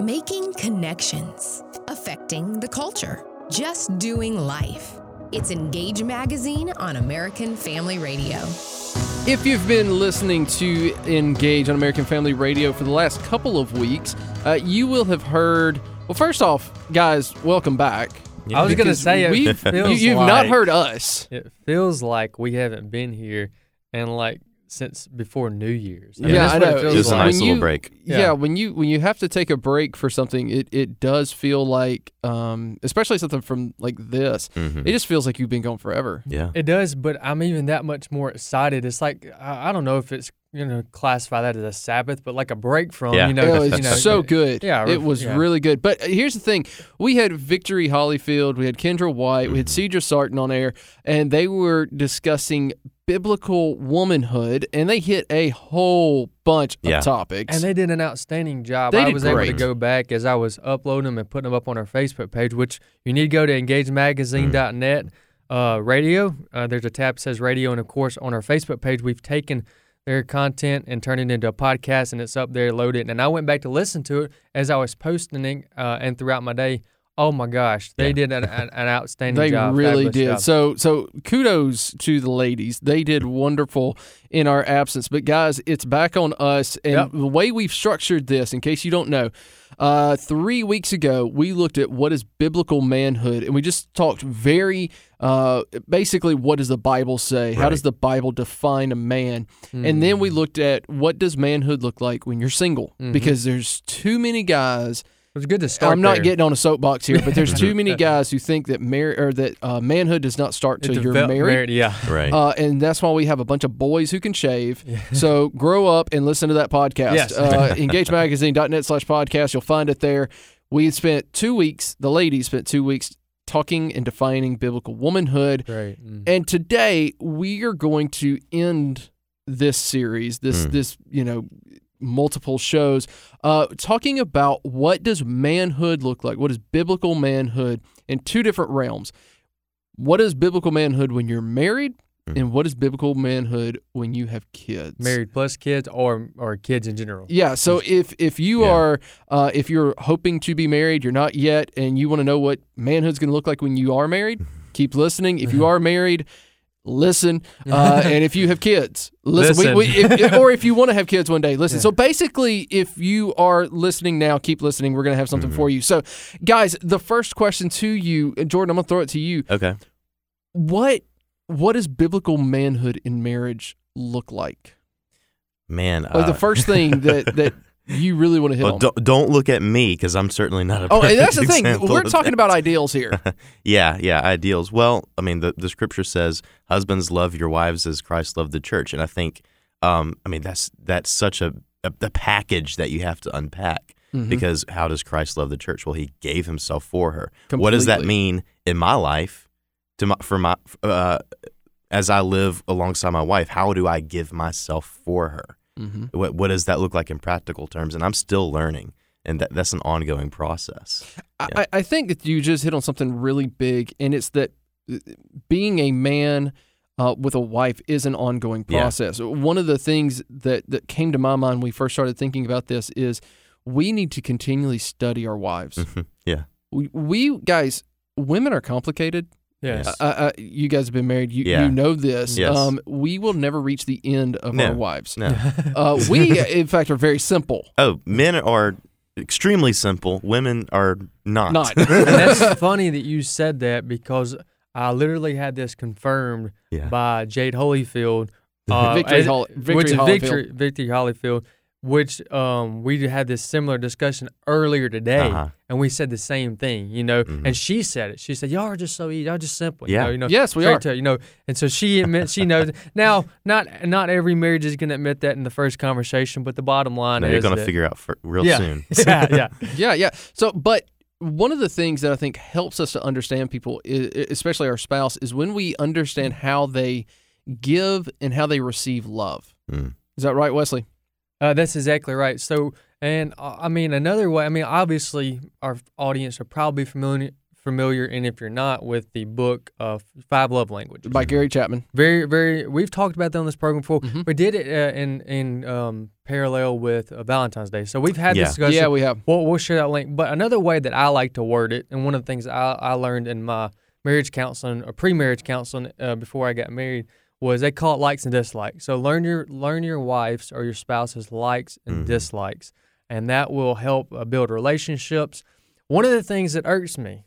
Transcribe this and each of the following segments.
Making connections, affecting the culture, just doing life. It's Engage Magazine on American Family Radio. If you've been listening to Engage on American Family Radio for the last couple of weeks, uh, you will have heard. Well, first off, guys, welcome back. I was gonna say it we've, feels you, have not heard us. It feels like we haven't been here and like since before New Year's. Yeah, that's I what know. It feels Just a like. nice When little you- break. Yeah. Yeah. when you when you have to take a break for something, it, it does feel like, um, especially something from like this, Mhm. it just feels like you've been gone forever. yeah. It does, but I'm even that much more excited. It's like I, I don't know if it's you know classify that as a Sabbath, but like a break from Yeah. you know. it was you know, so good. Yeah, it was yeah. really good. But uh, here's the thing: we had Victory Holyfield, we had Kendra White, we had Mm-hmm. Cedra Sarton on air, and they were discussing biblical womanhood, and they hit a whole bunch Yeah. of topics. And they did an outstanding job. They I did was able to go back as I was uploading them and putting them up on our Facebook page, which you need to go to engagemagazine.net uh, radio. Uh, there's a tab that says radio. And of course, on our Facebook page, we've taken their content and turned it into a podcast and it's up there loaded. And I went back to listen to it as I was posting it uh, and throughout my day. Oh my gosh, they Yeah. did an, an, an outstanding They job. They really did. job. So so kudos to the ladies. They did wonderful in our absence. But guys, it's back on us. And Yep. the way we've structured this, in case you don't know, uh, three weeks ago we looked at what is biblical manhood, and we just talked very uh, basically what does the Bible say? How does the Bible define a man? And then Hmm. we looked at what does manhood look like when you're single? Because there's too many guys it was good to start. I'm not there. getting on a soapbox here, but there's too many guys who think that mar- or that uh, manhood does not start It till you're developed- married. Yeah. Right. Uh, and that's why we have a bunch of boys who can shave. So grow up and listen to that podcast. Yes. Uh, EngageMagazine.net slash podcast. You'll find it there. We spent two weeks, the ladies spent two weeks talking and defining biblical womanhood. Great. Mm. And today we are going to end this series, this Mm. this you know multiple shows, uh, talking about what does manhood look like? What is biblical manhood in two different realms? What is biblical manhood when you're married, Mm. and what is biblical manhood when you have kids? Married plus kids or or kids in general. Yeah. So if if you Yeah. are uh, if you're hoping to be married, you're not yet, and you want to know what manhood's going to look like when you are married, keep listening. If you are married, listen. Uh, and if you have kids, listen. We, we, if, or if you want to have kids one day, listen. Yeah. So basically, if you are listening now, keep listening. We're going to have something for you. So, guys, the first question to you, Jordan, I'm going to throw it to you. okay. What what does biblical manhood in marriage look like? Man. Like uh, the first thing that that you really want to hit well, on. don't, don't look at me because I'm certainly not a. Oh, and that's the thing. We're talking that. about ideals here. Yeah, yeah, ideals. Well, I mean, the, the scripture says, "Husbands love your wives as Christ loved the church," and I think, um, I mean, that's that's such a a, a package that you have to unpack Mhm. because how does Christ love the church? Well, He gave Himself for her. What does that mean in my life? To my for my uh, as I live alongside my wife, how do I give myself for her? Mhm. What what does that look like in practical terms? And I'm still learning, and that that's an ongoing process. I, Yeah. I think that you just hit on something really big, and it's that uh, being a man uh, with a wife is an ongoing Yeah. process. One of the things that, that came to my mind when we first started thinking about this is we need to continually study our wives. yeah. we, we guys, women are complicated. Yes. Uh, uh, you guys have been married. You, Yeah. you know this. Yes. Um, we will never reach the end of No. our wives. No. Uh, we, in fact, are very simple. Oh, men are extremely simple. Women are not. Not. and that's funny that you said that because I literally had this confirmed Yeah. by Jade Holyfield. Uh, Victory as- Hol- Victory which is Holyfield. Victory, Victory Holyfield, which um, we had this similar discussion earlier today, Uh-huh. and we said the same thing, you know. Mhm. And she said it. She said, "Y'all are just so easy. Y'all just simple." Yeah. You know, you know Yes, we are. to- you know, and so she admits she knows. Now, not not every marriage is going to admit that in the first conversation, but the bottom line No, is you're going to figure out for, real yeah, soon. yeah, yeah. Yeah, yeah. So, but one of the things that I think helps us to understand people, i- i- especially our spouse, is when we understand how they give and how they receive love. Mm. Is that right, Wesley? Uh, that's exactly right. So, and uh, I mean, another way. I mean, obviously, our audience are probably familiar familiar, and if you're not, with the book of Five Love Languages by Gary Chapman. Very, very. We've talked about that on this program before. Mhm. We did it uh, in in um, parallel with uh, Valentine's Day, so we've had Yeah. this discussion. Yeah, we have. We'll, we'll share that link. But another way that I like to word it, and one of the things I, I learned in my marriage counseling or pre-marriage counseling uh, before I got married was they call it likes and dislikes. So learn your learn your wife's or your spouse's likes and Mhm. dislikes, and that will help uh, build relationships. One of the things that irks me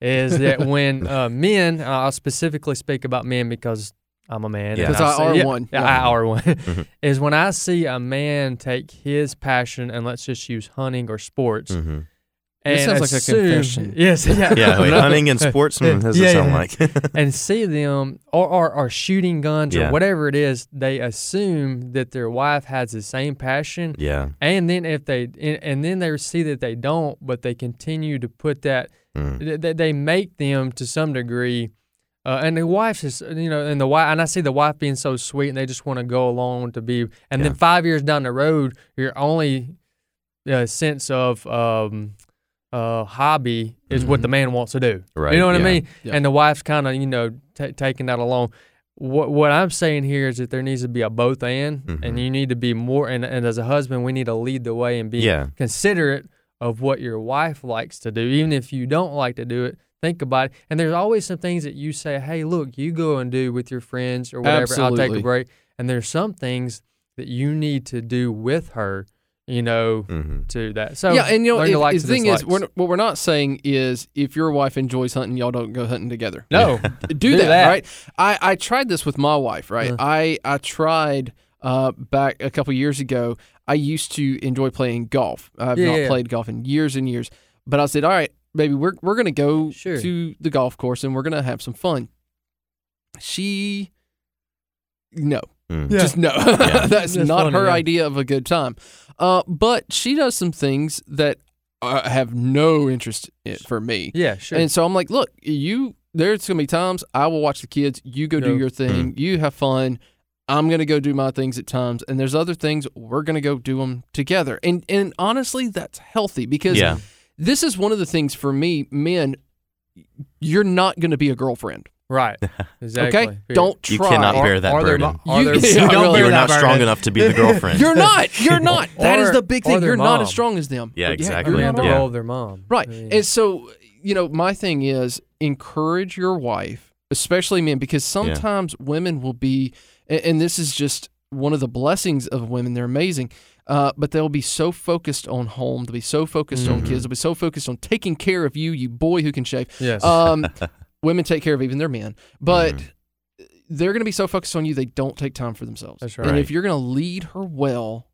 is that when uh, men, and I'll specifically speak about men because I'm a man. Yeah. and 'Cause I see- are yeah, one. Yeah, Yeah. I are one. Mhm. is when I see a man take his passion and let's just use hunting or sports. Mhm. And This sounds like a assume- confession. Yes, yeah, Yeah, wait, No. hunting and sportsmen does Yeah, it sound yeah. like? and see them or, or, or shooting guns Yeah. or whatever it is, they assume that their wife has the same passion. yeah. And then if they and, and then they see that they don't, but they continue to put that Mm. th- th- they make them to some degree. Uh, and the wife is, you know, and the wife, and I see the wife being so sweet, and they just want to go along to be. And then five years down the road, your only uh, sense of um, uh, hobby is what the man wants to do. Mm-hmm. Right, You know what I mean? Yeah. And the wife's kind of, you know, ta taking that along. What what I'm saying here is that there needs to be a both and, Mhm. and you need to be more. And, and as a husband, we need to lead the way and be Yeah. considerate of what your wife likes to do, even if you don't like to do it. Think about it. And there's always some things that you say, "Hey, look, you go and do with your friends or whatever. Absolutely. I'll take a break." And there's some things that you need to do with her, you know, hmm to that. So yeah, and you know, learn the the thing is, we're, what we're not saying is if your wife enjoys hunting, y'all don't go hunting together. no, do, Do that, that. right? I, I tried this with my wife, right? Uh. I I tried uh, back a couple years ago. I used to enjoy playing golf. I've Yeah, not yeah, yeah. played golf in years and years, but I said, all right, baby, we're we're gonna go Sure. to the golf course and we're gonna have some fun. She, no, Mm. Yeah. just no. Yeah. That's, That's not funny, her yeah. idea of a good time. Uh, but she does some things that uh, have no interest in, for me. yeah, sure. And so I'm like, look, you there's gonna be times I will watch the kids, you go do your thing, you have fun. I'm gonna go do my things at times, and there's other things we're gonna go do them together. And and honestly, that's healthy because Yeah. this is one of the things for me, men. You're not gonna be a girlfriend, right, exactly. okay? Don't try. You cannot Or- bear that or their burden. mo- or You- their- Yeah, don't really. bear You're that not strong burden. enough to be the girlfriend. You're not. You're not. That is Or- the big thing. You're not as strong as them. Yeah, But exactly. You're you're in the not. role of their mom. Right. I mean, And so, you know, my thing is encourage your wife, especially men, because sometimes women will be, a- and this is just one of the blessings of women. They're amazing. Uh, but they'll be so focused on home. They'll be so focused on Mhm. kids. They'll be so focused on taking care of you, you boy who can shave. yes. Um, women take care of even their men, but Mhm. they're going to be so focused on you, they don't take time for themselves. That's right. And if you're going to lead her well,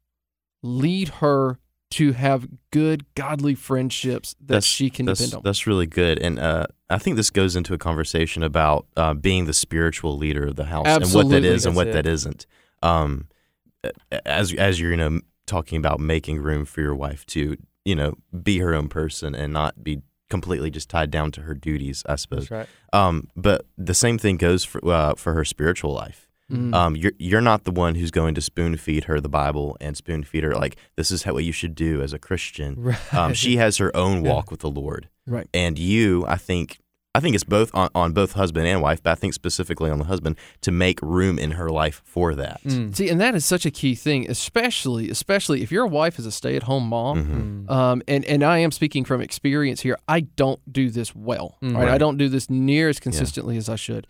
lead her to have good, godly friendships that that's, she can that's, depend on. That's really good, and uh, I think this goes into a conversation about uh, being the spiritual leader of the house and what that is and That's what it. that isn't. Um, as as you're you know talking about making room for your wife to you know be her own person and not be completely just tied down to her duties, I suppose. That's right. Um, but the same thing goes for uh, for her spiritual life. Mm. Um, you're you're not the one who's going to spoon feed her the Bible and spoon feed her like this is how what you should do as a Christian. Right. Um, she has her own Yeah. walk with the Lord, Right. and you, I think, I think it's both on, on both husband and wife, but I think specifically on the husband to make room in her life for that. Mm. See, and that is such a key thing, especially especially if your wife is a stay-at-home mom. Mhm. Mm. Um, and and I am speaking from experience here. I don't do this well. Mm. Right? I don't do this near as consistently as I should.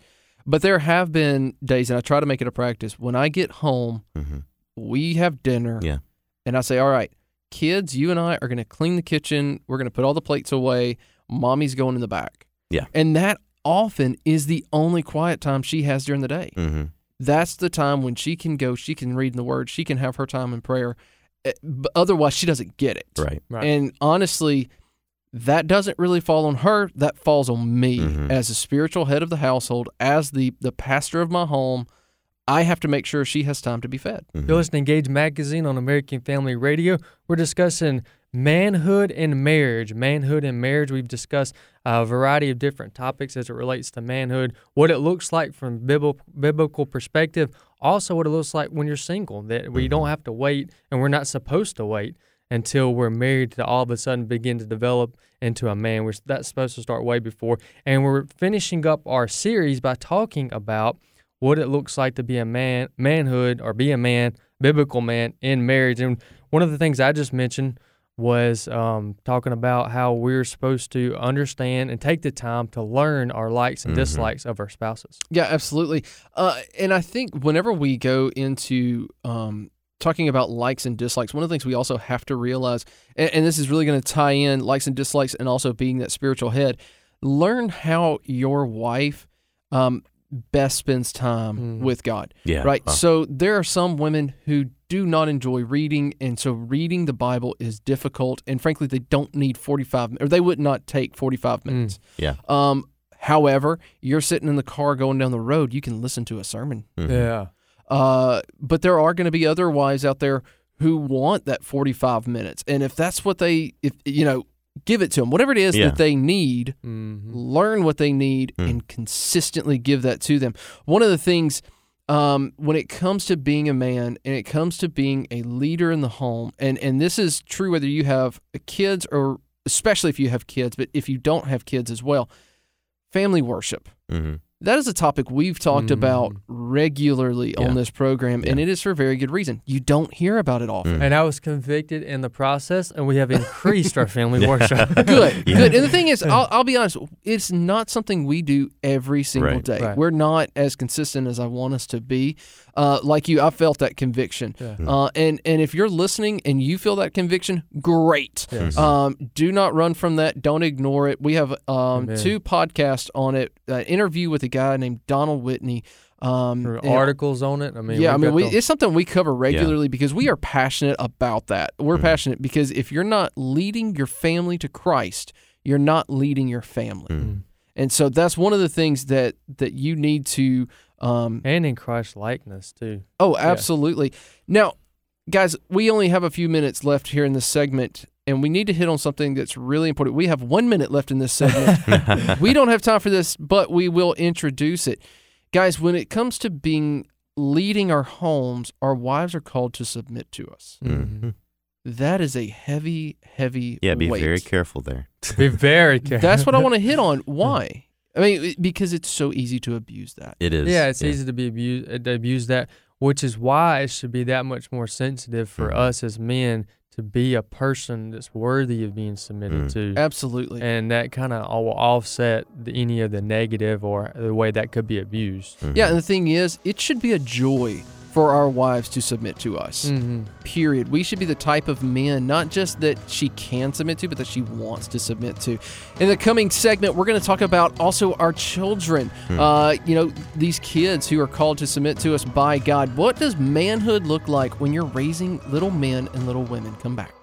But there have been days, and I try to make it a practice. When I get home, Mhm. we have dinner. Yeah. And I say, all right, kids, you and I are going to clean the kitchen. We're going to put all the plates away. Mommy's going in the back. Yeah. And that often is the only quiet time she has during the day. Mhm. That's the time when she can go, she can read in the Word, she can have her time in prayer. Eh, But otherwise, she doesn't get it. Right. Right. And honestly, that doesn't really fall on her. That falls on me Mhm. as a spiritual head of the household, as the the pastor of my home. I have to make sure she has time to be fed. Mhm. You're listening to Engage Magazine on American Family Radio. We're discussing manhood and marriage. Manhood and marriage. We've discussed uh, a variety of different topics as it relates to manhood, what it looks like from biblical biblical perspective, also what it looks like when you're single, that we don't mm-hmm. have to wait and we're not supposed to wait. until we're married to all of a sudden begin to develop into a man. We're, that's supposed to start way before. And we're finishing up our series by talking about what it looks like to be a man, manhood, or be a man, biblical man in marriage. And one of the things I just mentioned was um, talking about how we're supposed to understand and take the time to learn our likes and Mhm. dislikes of our spouses. Yeah, absolutely. Uh, and I think whenever we go into um, talking about likes and dislikes, one of the things we also have to realize, and, and this is really going to tie in likes and dislikes and also being that spiritual head, learn how your wife um, best spends time Mhm. with God. Yeah. Right. Wow. So there are some women who do not enjoy reading, and so reading the Bible is difficult. And frankly, they don't need 45 minutes, or they would not take 45 minutes. Yeah. Um, however, you're sitting in the car going down the road, you can listen to a sermon. Mhm. Yeah. Uh, but there are going to be other wives out there who want that 45 minutes. And if that's what they, if you know, give it to them, whatever it is Yeah. that they need, hmm learn what they need Mm. and consistently give that to them. One of the things um, when it comes to being a man and it comes to being a leader in the home, and, and this is true whether you have kids or especially if you have kids, but if you don't have kids as well, family worship. Mhm. That is a topic we've talked about Mm. regularly Yeah. on this program, and it is for a very good reason. You don't hear about it often. Mm. And I was convicted in the process, and we have increased our family worship. Good, Yeah. good. And the thing is, I'll, I'll be honest, it's not something we do every single Right. day. Right. We're not as consistent as I want us to be. Uh, like you, I felt that conviction. Yeah. Uh, and and if you're listening and you feel that conviction, great. Yes. Um, do not run from that. Don't ignore it. We have um, two podcasts on it. Uh, interview with a guy named Donald Whitney. Um, articles on it. I mean, yeah, I mean, we, the- it's something we cover regularly because we are passionate about that. We're Mhm. passionate because if you're not leading your family to Christ, you're not leading your family. Mm. And so that's one of the things that that you need to. Um, and in Christ likeness too. oh, absolutely. Now, guys, we only have a few minutes left here in this segment, and we need to hit on something that's really important. We have one minute left in this segment. we don't have time for this, but we will introduce it. Guys, when it comes to being leading our homes, our wives are called to submit to us. Mhm. That is a heavy, heavy Yeah, be weight. very careful there. Be very careful. That's what I want to hit on. Why? I mean, because it's so easy to abuse that. It is. Yeah, it's easy to be abused, uh, to abuse that, which is why it should be that much more sensitive for Mhm. us as men to be a person that's worthy of being submitted Mm. to, Absolutely. and that kind of will offset the, any of the negative or the way that could be abused. Mhm. Yeah, and the thing is, it should be a joy for our wives to submit to us. Mm-hmm. Period. We should be the type of men, not just that she can submit to, but that she wants to submit to. In the coming segment, we're going to talk about also our children. Hmm. Uh, you know, these kids who are called to submit to us by God. What does manhood look like when you're raising little men and little women? Come back.